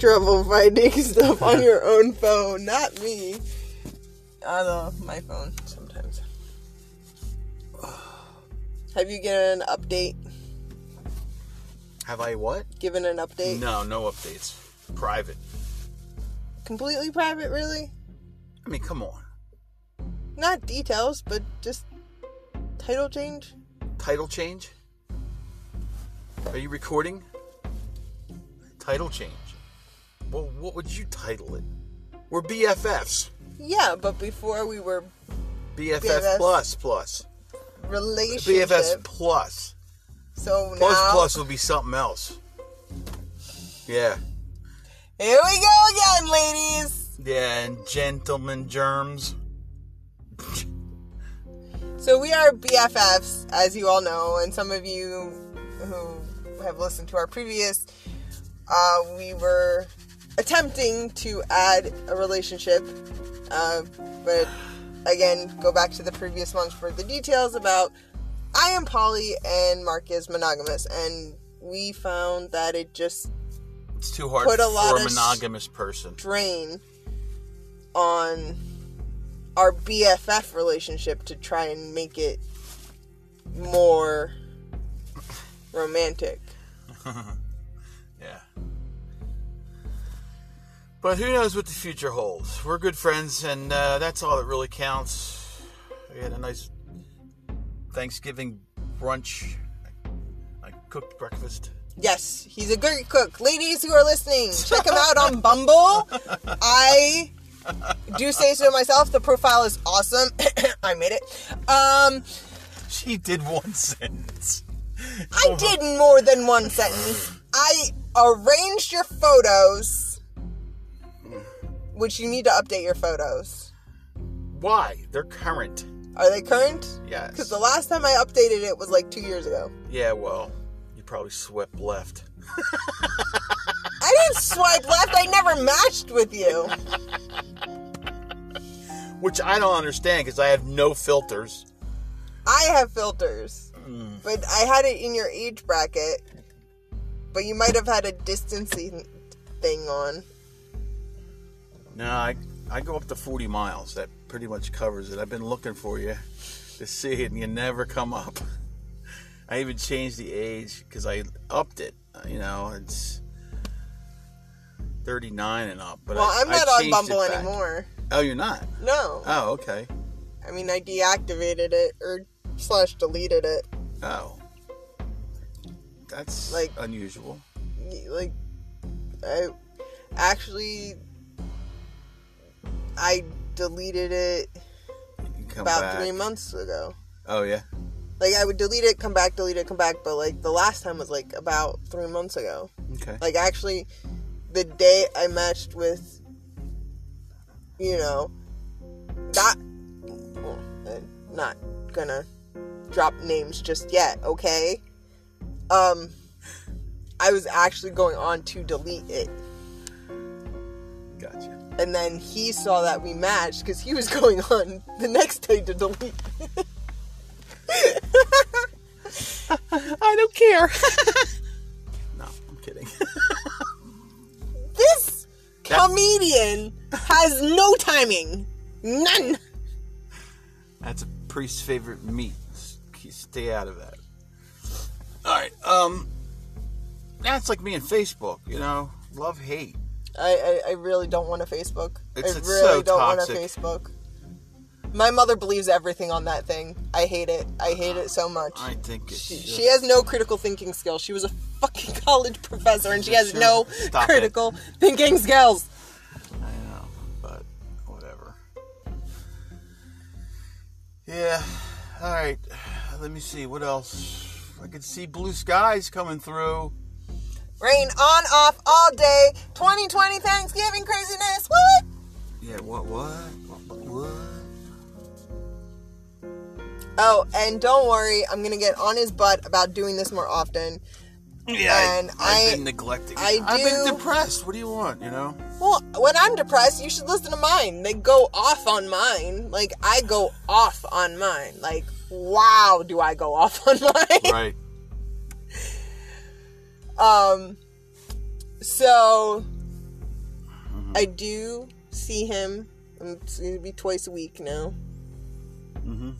trouble finding stuff on your own phone, not me. I know uh, my phone sometimes. Have you given an update? Have I what? Given an update? No, no updates. Private. Completely private, really? I mean, come on. Not details, but just title change. Title change? Are you recording? Title change. Well, what would you title it? We're BFFs. Yeah, but before we were BFF BFFs. plus plus. relationship. BFFs plus. So Plus now plus will be something else. Yeah. here we go again, ladies. Yeah, and gentlemen germs. So we are BFFs, as you all know, and some of you who have listened to our previous, uh, we were attempting to add a relationship, uh, but again, go back to the previous ones for the details about I am poly and Mark is monogamous, and we found that it just It's too hard Put a for lot a of monogamous person. drain on our BFF relationship to try and make it more romantic. Yeah. But who knows what the future holds? We're good friends, and uh, that's all that really counts. We had a nice Thanksgiving brunch. I, cooked breakfast. Yes, he's a great cook. Ladies who are listening, check him out on Bumble. I do say so myself. The profile is awesome. I made it. Um, She did one sentence. I did more than one sentence. I arranged your photos, which you need to update your photos. Why? They're current. Are they current? Yes. Because the last time I updated it was like two years ago. Yeah, well, you probably swept left. I didn't swipe left. I never matched with you. Which I don't understand because I have no filters. I have filters, mm. but I had it in your age bracket. But you might have had a distancing thing on. No, I, I go up to 40 miles. That pretty much covers it. I've been looking for you to see it, and you never come up. I even changed the age because I upped it. You know, it's 39 and up. But Well, I, I'm I not on Bumble anymore. Oh, you're not? No. Oh, okay. I mean, I deactivated it or slash deleted it. Oh. That's Like- unusual. Like, I actually, I deleted it about back. three months ago. Oh, yeah? Like, I would delete it, come back, delete it, come back. But like the last time was like about three months ago. Okay. Like actually, the day I matched with, you know, not, well, uh, not gonna drop names just yet, okay? Um, I was actually going on to delete it, Gotcha. And then he saw that we matched because he was going on the next day to delete. I don't care. no, I'm kidding. This comedian has no timing, none. That's a priest's favorite meat. Stay out of that. All right. Um, that's like me and Facebook. You know, love hate. I, I, I really don't want a Facebook. It's- I it's really so don't toxic. want a Facebook. My mother believes everything on that thing. I hate it. I hate it so much. I think it She, should- she has no critical thinking skills. She was a fucking college professor and she has Sure. no Stop it. critical thinking skills. I know, but whatever. Yeah. All right. Let me see what else. I could see blue skies coming through. Rain on, off, all day. 2020 Thanksgiving craziness. What? Yeah. What? What? What? what? Oh, and don't worry, I'm gonna get on his butt about doing this more often. Yeah. And I, have been neglecting. it. I I've been depressed. What do you want? You know. Well, when I'm depressed, you should listen to mine. They go off on mine. Like, I go off on mine. Like, wow, do I go off on mine? Right. Um, so I do see him. It's going to be twice a week now. Mm-hmm.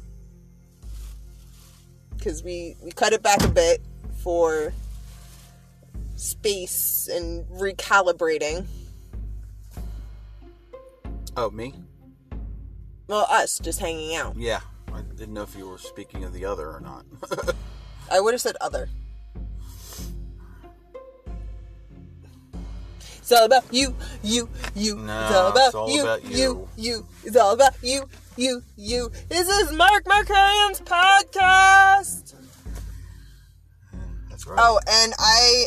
because we we cut it back a bit for space and recalibrating. Oh, me? Well, us just hanging out. Yeah. I didn't know if you were speaking of the other or not. I would have said other. It's all about you, you, you. No, it's all about, it's all you, about you, you. you. It's all about you, you, you. This is Mark Markarian's podcast. That's right. Oh, and I,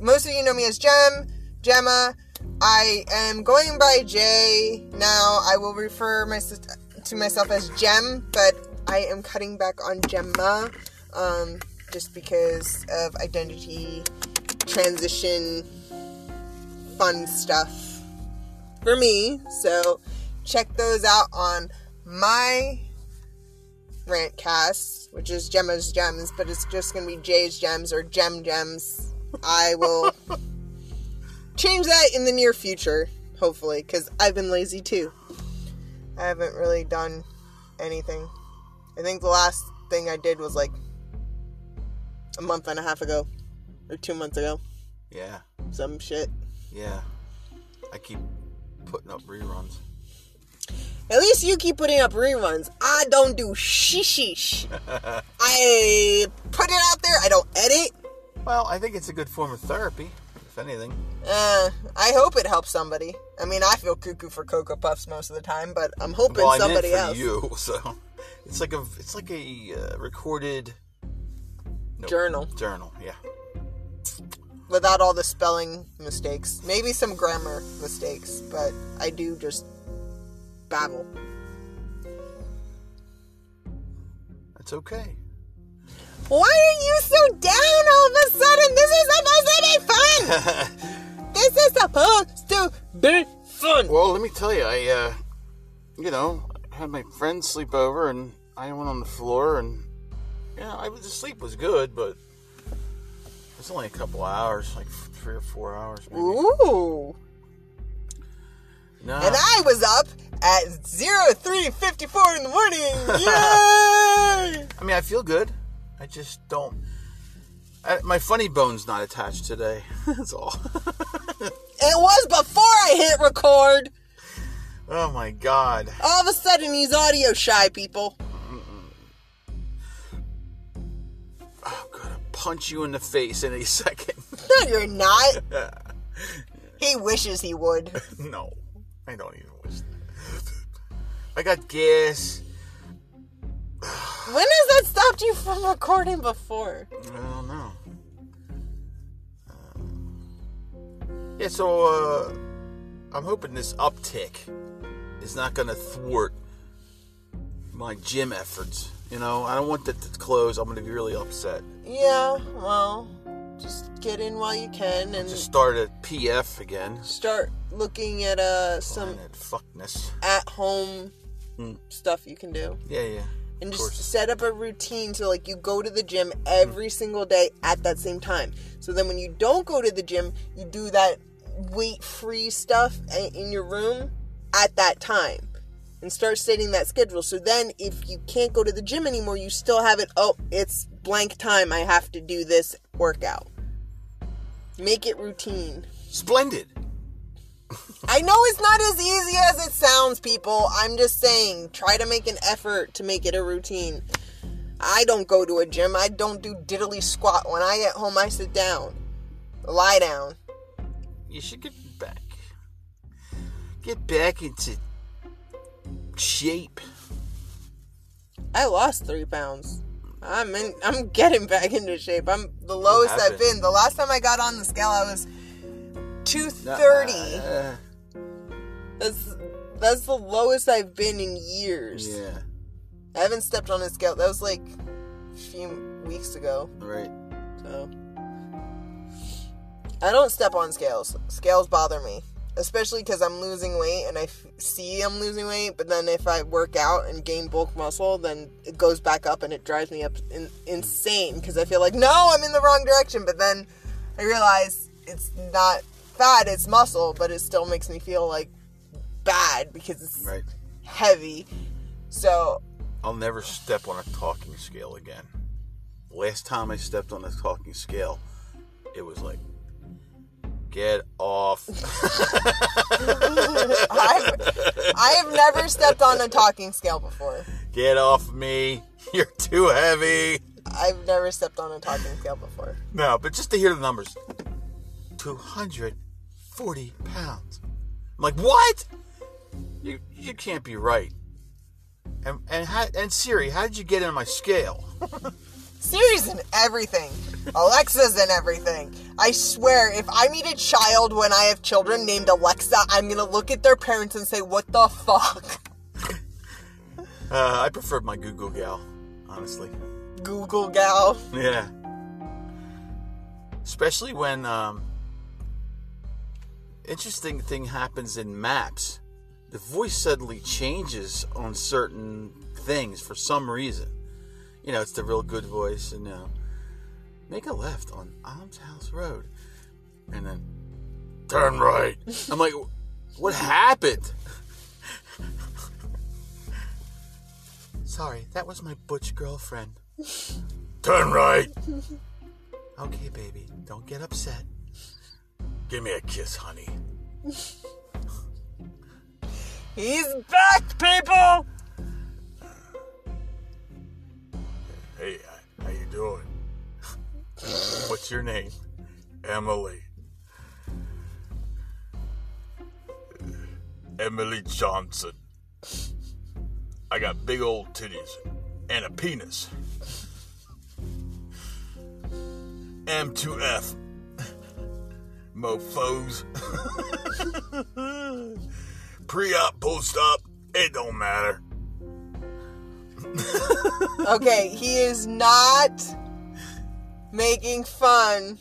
most of you know me as Gem, Gemma. I am going by Jay now. I will refer my, to myself as Gem, but I am cutting back on Gemma, um, just because of identity transition, fun stuff for me. So check those out on my Rantcast, which is Gemma's Gems, but it's just gonna be Jay's Gems or Gem Gems. I will change that in the near future, hopefully, because I've been lazy too. I haven't really done anything. I think the last thing I did was like a month and a half ago, or two months ago, Yeah. some shit. Yeah. I keep putting up reruns. At least you keep putting up reruns. I don't do shishish. I put it out there. I don't edit. Well, I think it's a good form of therapy, if anything. Uh, I hope it helps somebody. I mean, I feel cuckoo for Cocoa Puffs most of the time, but I'm hoping well, I somebody for else. you, so it's like a it's like a uh, recorded Journal Journal, yeah. Without all the spelling mistakes. Maybe some grammar mistakes, but I do just babble. That's okay. Why are you so down all of a sudden? This is supposed to be fun. this is supposed to be fun. well, let me tell you, I uh, you know, had my friends sleep over, and I went on the floor, and yeah, I was the sleep was good, but it was only a couple hours, like three or four hours, maybe. Ooh. No, And I was up at 0354 in the morning. Yay! I mean, I feel good. I just don't. I, my funny bone's not attached today. That's all. It was before I hit record. oh my god. All of a sudden, he's audio shy, people. Punch you in the face in a second. No, you're not. He wishes he would. no, I don't even wish that. I got gas. When has that stopped you from recording before? I don't know. Uh, yeah, so uh, I'm hoping this uptick is not gonna thwart my gym efforts. You know, I don't want that to close. I'm gonna be really upset. Yeah, well, just get in while you can and Just start at PF again. start looking at uh some Planet fuckness. at home Mm. stuff you can do. Yeah, yeah. and just course. set up a routine so like you go to the gym every single day at that same time so then when you don't go to the gym you do that weight free stuff in your room at that time and start setting that schedule so then if you can't go to the gym anymore you still have it oh it's blank time i have to do this workout make it routine Splendid. I know it's not as easy as it sounds, people. I'm just saying, try to make an effort to make it a routine. I don't go to a gym. I don't do diddly squat. When I get home, I sit down, lie down. You should get back. Get back into shape. I lost three pounds. I'm in. I'm getting back into shape. I'm the lowest I've been. The last time I got on the scale, I was two thirty. Uh, That's that's the lowest I've been in years. yeah, I haven't stepped on a scale. That was like a few weeks ago. right. So I don't step on scales. Scales bother me, especially because I'm losing weight and I f- see I'm losing weight. But then if I work out and gain bulk muscle, then it goes back up and it drives me up in- insane because I feel like no, I'm in the wrong direction. But then I realize it's not fat, it's muscle, but it still makes me feel like bad because it's Right. heavy. So I'll never step on a talking scale again. Last time I stepped on a talking scale, it was like, get off. I've, I have never stepped on a talking scale before. Get off me. You're too heavy. I've never stepped on a talking scale before. No, but just to hear the numbers 240 pounds. I'm like, what? You, you can't be right. And, and, how, and Siri, how did you get in my scale? Siri's in everything. Alexa's in everything. I swear, if I meet a child when I have children named Alexa, I'm gonna look at their parents and say, "What the fuck?" Uh, I preferred my Google gal, honestly. Google gal. Yeah. Especially when um interesting thing happens in maps. The voice suddenly changes on certain things for some reason. You know, it's the real good voice and you know, make a left on Alms House Road. And then turn right. I'm like what happened? Sorry, that was my butch girlfriend. Turn right. Okay, baby, don't get upset. Give me a kiss, honey. He's back, people. Hey, how you doing? What's your name? Emily. Emily Johnson. I got big old titties and a penis. M2F. Mofos. Pre op, post op, it don't matter. Okay, he is not making fun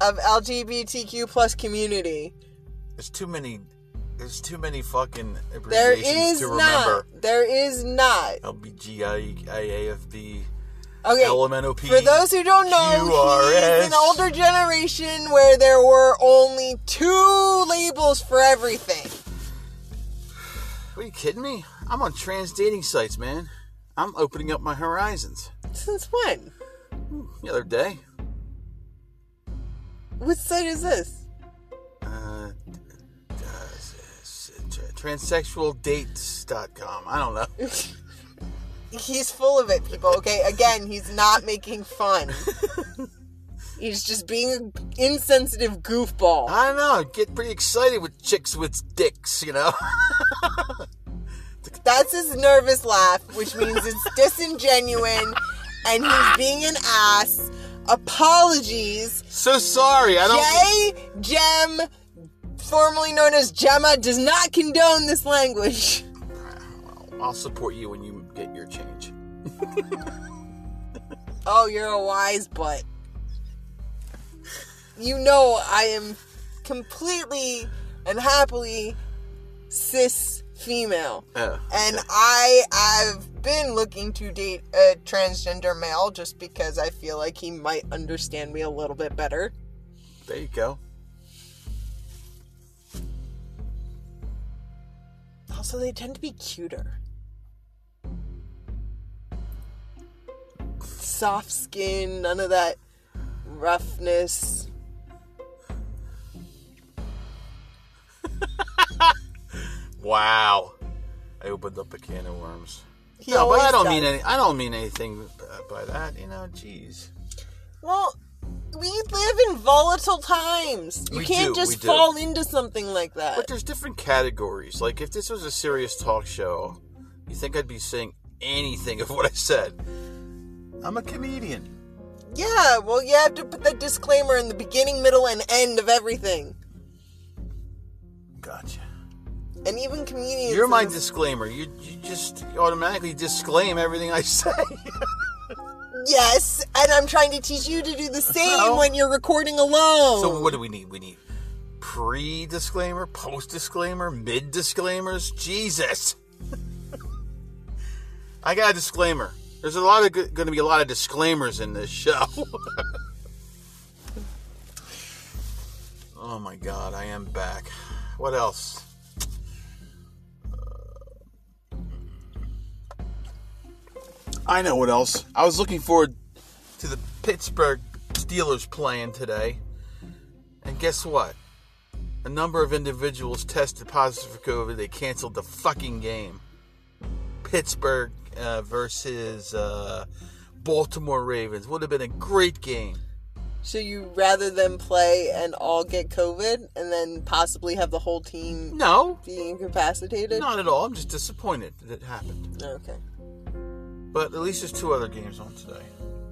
of LGBTQ plus community. There's too many. There's too many fucking There abbreviations is to remember. not. There is not. LBGIAFB, Okay. LMNOP. For those who don't know, QRS. he's an older generation where there were only two labels for everything. Are you kidding me? I'm on trans dating sites, man. I'm opening up my horizons. Since when? The other day, What site is this? uh, uh, transsexualdates.com. I don't know. He's full of it, people. Okay, again, he's not making fun. He's just being an insensitive goofball. I don't know. I get pretty excited with chicks with dicks, you know. That's his nervous laugh, which means it's disingenuine and he's being an ass. Apologies. so sorry. I don't. J. Gem, formerly known as Gemma, does not condone this language. I'll support you when you get your change. Oh, you're a wise butt. You know I am completely and happily cis female. Oh, And I have been looking to date a transgender male just because I feel like he might understand me a little bit better. there you go. Also, they tend to be cuter. Soft skin, none of that roughness. Wow. I opened up a can of worms. He no, but I don't does. mean any. I don't mean anything uh, by that. You know, jeez. Well, we live in volatile times. You We can't do, just fall into something like that. But there's different categories. Like if this was a serious talk show, you think I'd be saying anything of what I said? I'm a comedian. Yeah, well, you have to put that disclaimer in the beginning, middle, and end of everything. Gotcha. And even comedians. You're my disclaimer. You you just automatically disclaim everything I say. yes, and I'm trying to teach you to do the same when you're recording alone. so what do we need? We need pre-disclaimer, post-disclaimer, mid-disclaimers. Jesus. I got a disclaimer. There's a lot of going to be a lot of disclaimers in this show. Oh my god, I am back. What else? I know what else. I was looking forward to the Pittsburgh Steelers playing today. And guess what? A number of individuals tested positive for COVID. They canceled the fucking game. Pittsburgh uh, versus uh, Baltimore Ravens would have been a great game. So you rather than play and all get COVID and then possibly have the whole team No, be incapacitated? not at all. I'm just disappointed that it happened. Okay. But at least there's two other games on today.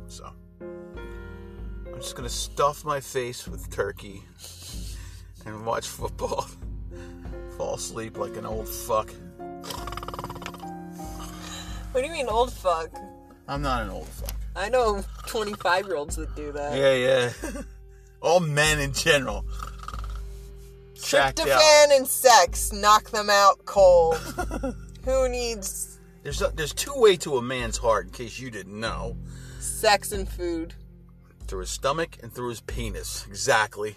So I'm just gonna stuff my face with turkey and watch football. Fall asleep like an old fuck. What do you mean old fuck? I'm not an old fuck. I know 25 year olds that do that. Yeah, yeah. All men in general. Shacked out. Tryptophan and sex knock them out cold. Who needs There's a, there's two way to a man's heart, in case you didn't know. sex and food? Through his stomach and through his penis. Exactly.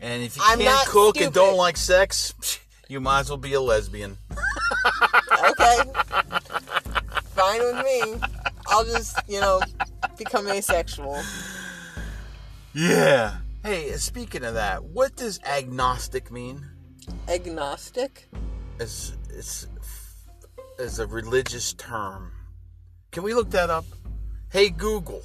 And if you I'm can't cook and don't like sex, you might as well be a lesbian. Okay. Fine with me. I'll just, you know, become asexual. Yeah. Hey, speaking of that, what does agnostic mean? Agnostic? As it's as a religious term. Can we look that up? Hey Google.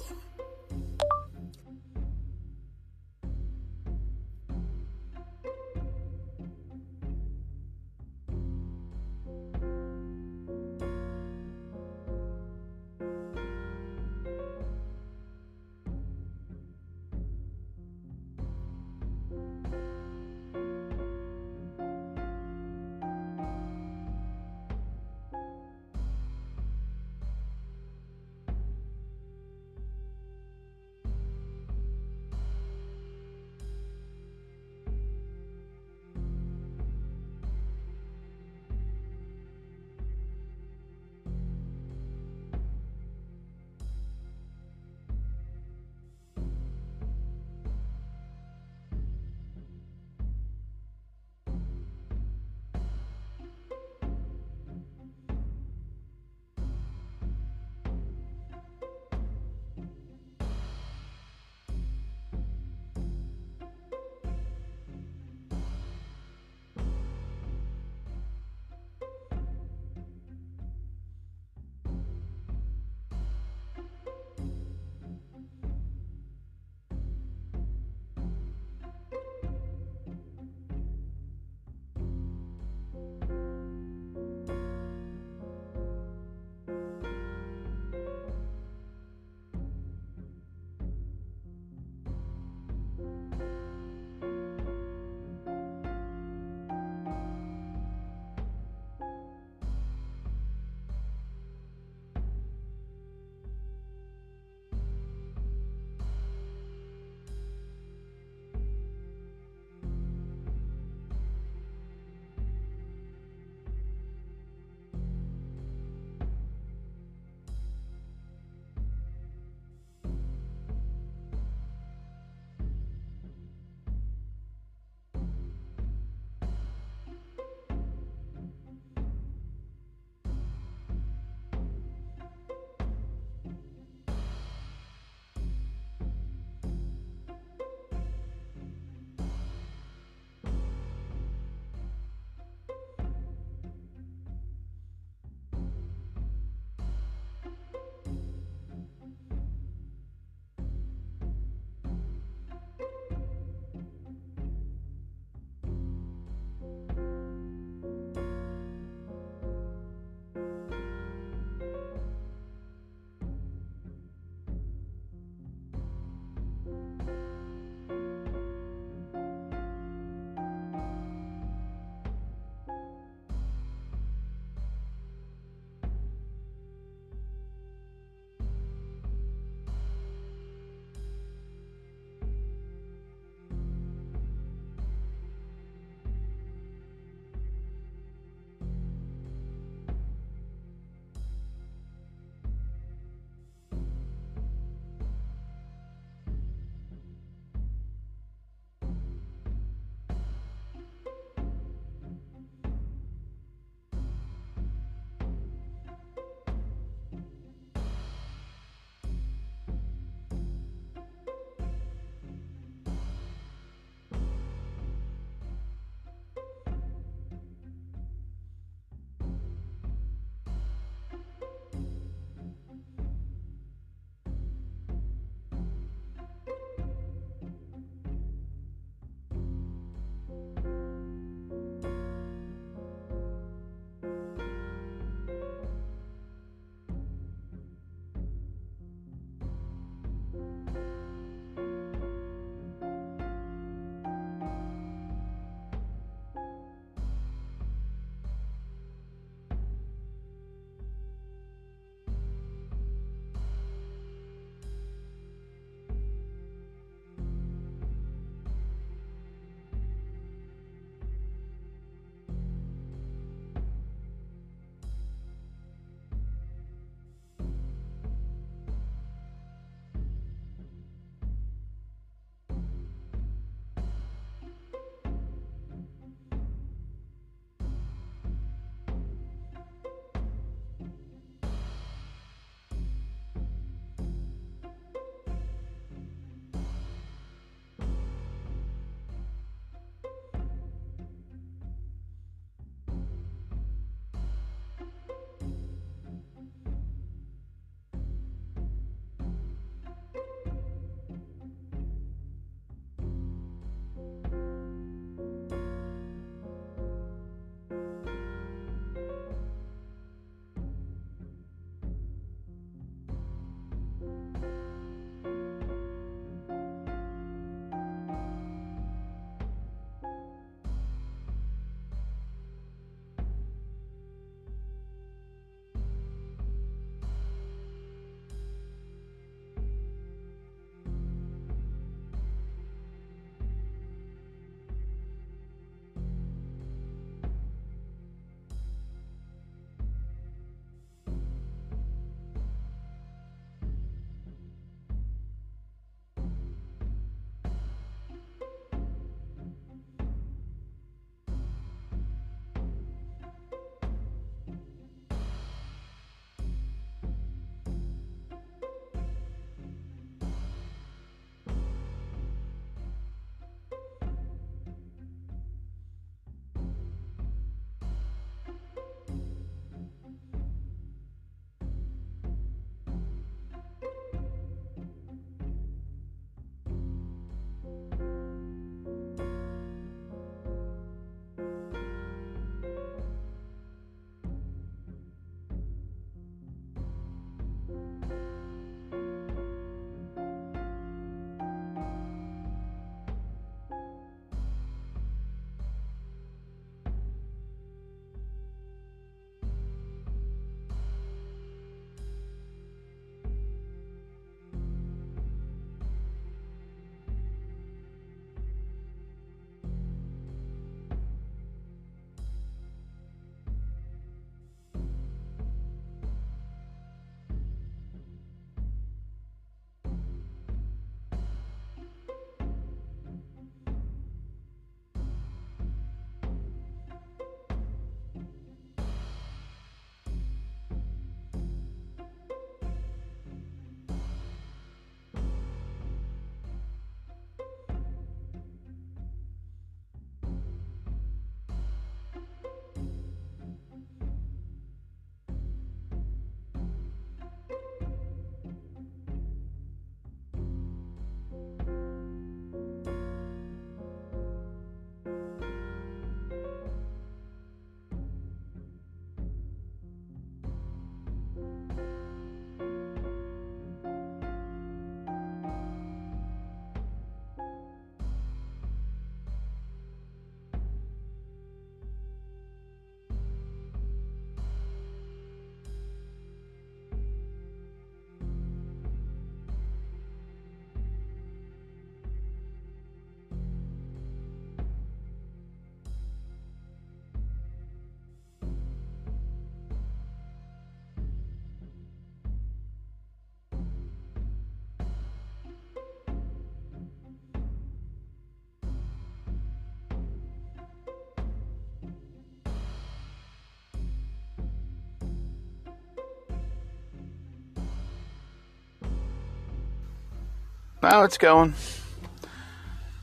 Now it's going.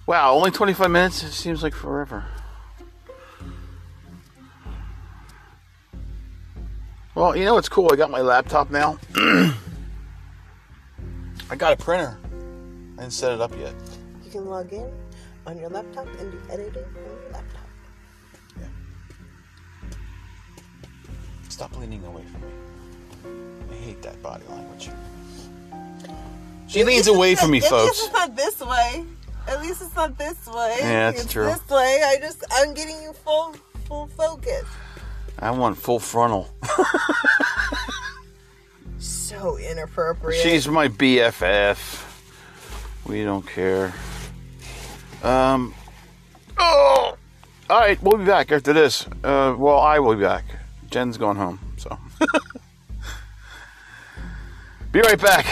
Wow, only 25 minutes? It seems like forever. Well, you know what's cool? I got my laptop now. I got a printer. I didn't set it up yet. You can log in on your laptop and do editing on your laptop. Stop leaning away from me. I hate that body language. She leans away from me, At least folks. it's not this way. At least it's not this way. Yeah, that's it's true. This way, I just I'm getting you full full focus. I want full frontal. So inappropriate. She's my BFF. We don't care. Um. Oh. All right, we'll be back after this. Uh, well, I will be back. Jen's going home, so. be right back.